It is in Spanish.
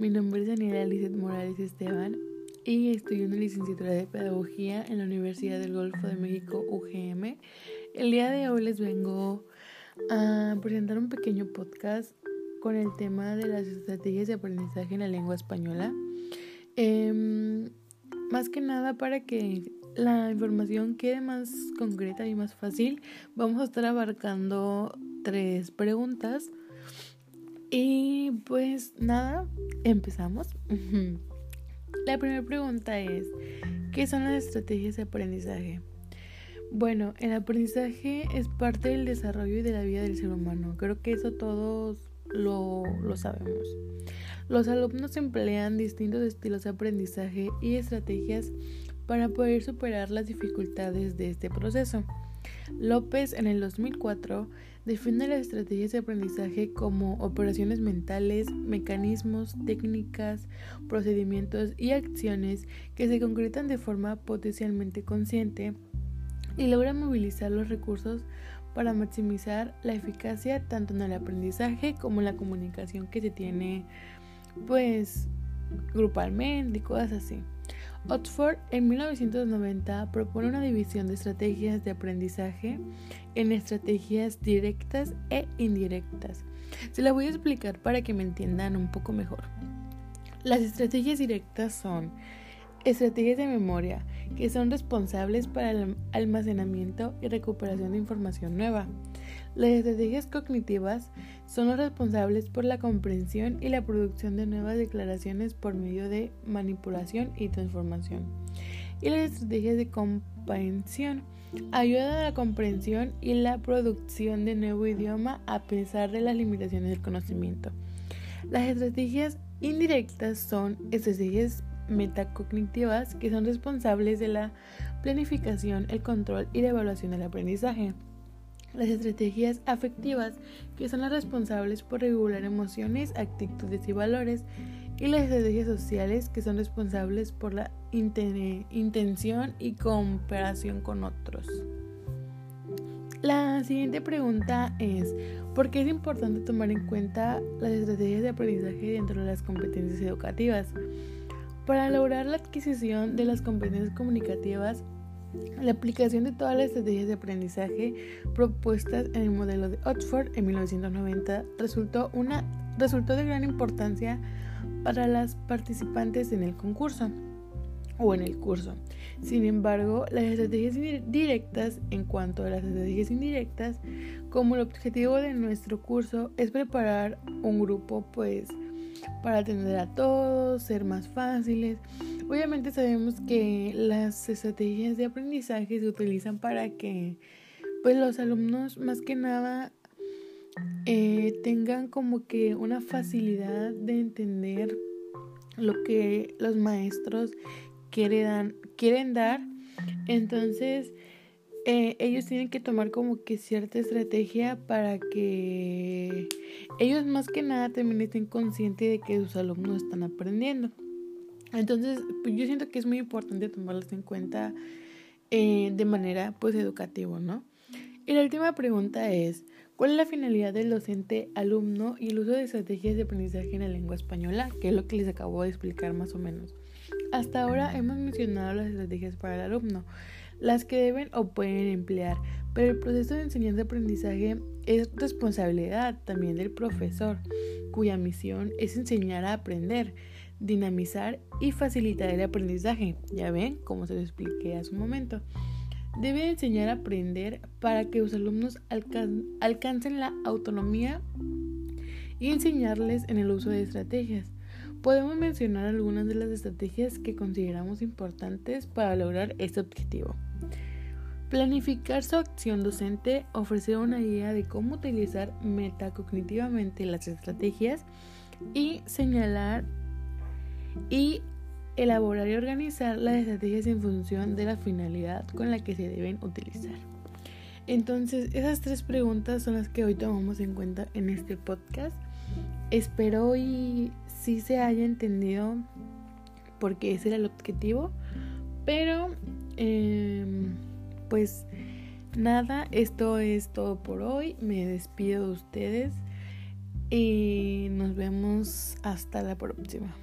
mi nombre es Daniela Lizeth Morales Esteban y estudio una licenciatura de Pedagogía en la Universidad del Golfo de México, UGM. El día de hoy les vengo a presentar un pequeño podcast con el tema de las estrategias de aprendizaje en la lengua española. Em, más que nada para que la información quede más concreta y más fácil, vamos a estar abarcando tres preguntas y pues nada, empezamos. La primera pregunta es, ¿qué son las estrategias de aprendizaje? Bueno, el aprendizaje es parte del desarrollo y de la vida del ser humano. Creo que eso todos lo, lo sabemos. Los alumnos emplean distintos estilos de aprendizaje y estrategias para poder superar las dificultades de este proceso. López en el 2004 define las estrategias de aprendizaje como operaciones mentales, mecanismos, técnicas, procedimientos y acciones que se concretan de forma potencialmente consciente y logran movilizar los recursos para maximizar la eficacia tanto en el aprendizaje como en la comunicación que se tiene pues grupalmente y cosas así. Oxford en 1990 propone una división de estrategias de aprendizaje en estrategias directas e indirectas. Se la voy a explicar para que me entiendan un poco mejor. Las estrategias directas son estrategias de memoria que son responsables para el almacenamiento y recuperación de información nueva. Las estrategias cognitivas son los responsables por la comprensión y la producción de nuevas declaraciones por medio de manipulación y transformación. Y las estrategias de comprensión ayudan a la comprensión y la producción de nuevo idioma a pesar de las limitaciones del conocimiento. Las estrategias indirectas son estrategias metacognitivas que son responsables de la planificación, el control y la evaluación del aprendizaje las estrategias afectivas, que son las responsables por regular emociones, actitudes y valores, y las estrategias sociales, que son responsables por la intención y cooperación con otros. La siguiente pregunta es, ¿por qué es importante tomar en cuenta las estrategias de aprendizaje dentro de las competencias educativas? Para lograr la adquisición de las competencias comunicativas, la aplicación de todas las estrategias de aprendizaje propuestas en el modelo de Oxford en 1990 resultó, una, resultó de gran importancia para las participantes en el concurso o en el curso. Sin embargo, las estrategias directas, en cuanto a las estrategias indirectas, como el objetivo de nuestro curso es preparar un grupo pues para atender a todos, ser más fáciles. Obviamente sabemos que las estrategias de aprendizaje se utilizan para que pues los alumnos más que nada eh, tengan como que una facilidad de entender lo que los maestros quieren, dar. Entonces, eh, ellos tienen que tomar como que cierta estrategia para que ellos más que nada también estén conscientes de que sus alumnos están aprendiendo. Entonces, pues yo siento que es muy importante tomarlas en cuenta eh, de manera pues educativa, ¿no? Y la última pregunta es, ¿cuál es la finalidad del docente alumno y el uso de estrategias de aprendizaje en la lengua española? Que es lo que les acabo de explicar más o menos. Hasta ahora hemos mencionado las estrategias para el alumno las que deben o pueden emplear, pero el proceso de enseñanza-aprendizaje es responsabilidad también del profesor, cuya misión es enseñar a aprender, dinamizar y facilitar el aprendizaje. Ya ven, como se lo expliqué hace un momento. Debe enseñar a aprender para que los alumnos alcancen la autonomía y enseñarles en el uso de estrategias. Podemos mencionar algunas de las estrategias que consideramos importantes para lograr este objetivo. Planificar su acción docente, ofrecer una idea de cómo utilizar metacognitivamente las estrategias y señalar y elaborar y organizar las estrategias en función de la finalidad con la que se deben utilizar. Entonces, esas tres preguntas son las que hoy tomamos en cuenta en este podcast. Espero y sí se haya entendido porque ese era el objetivo, pero em, pues nada, esto es todo por hoy. Me despido de ustedes. y nos vemos hasta la próxima.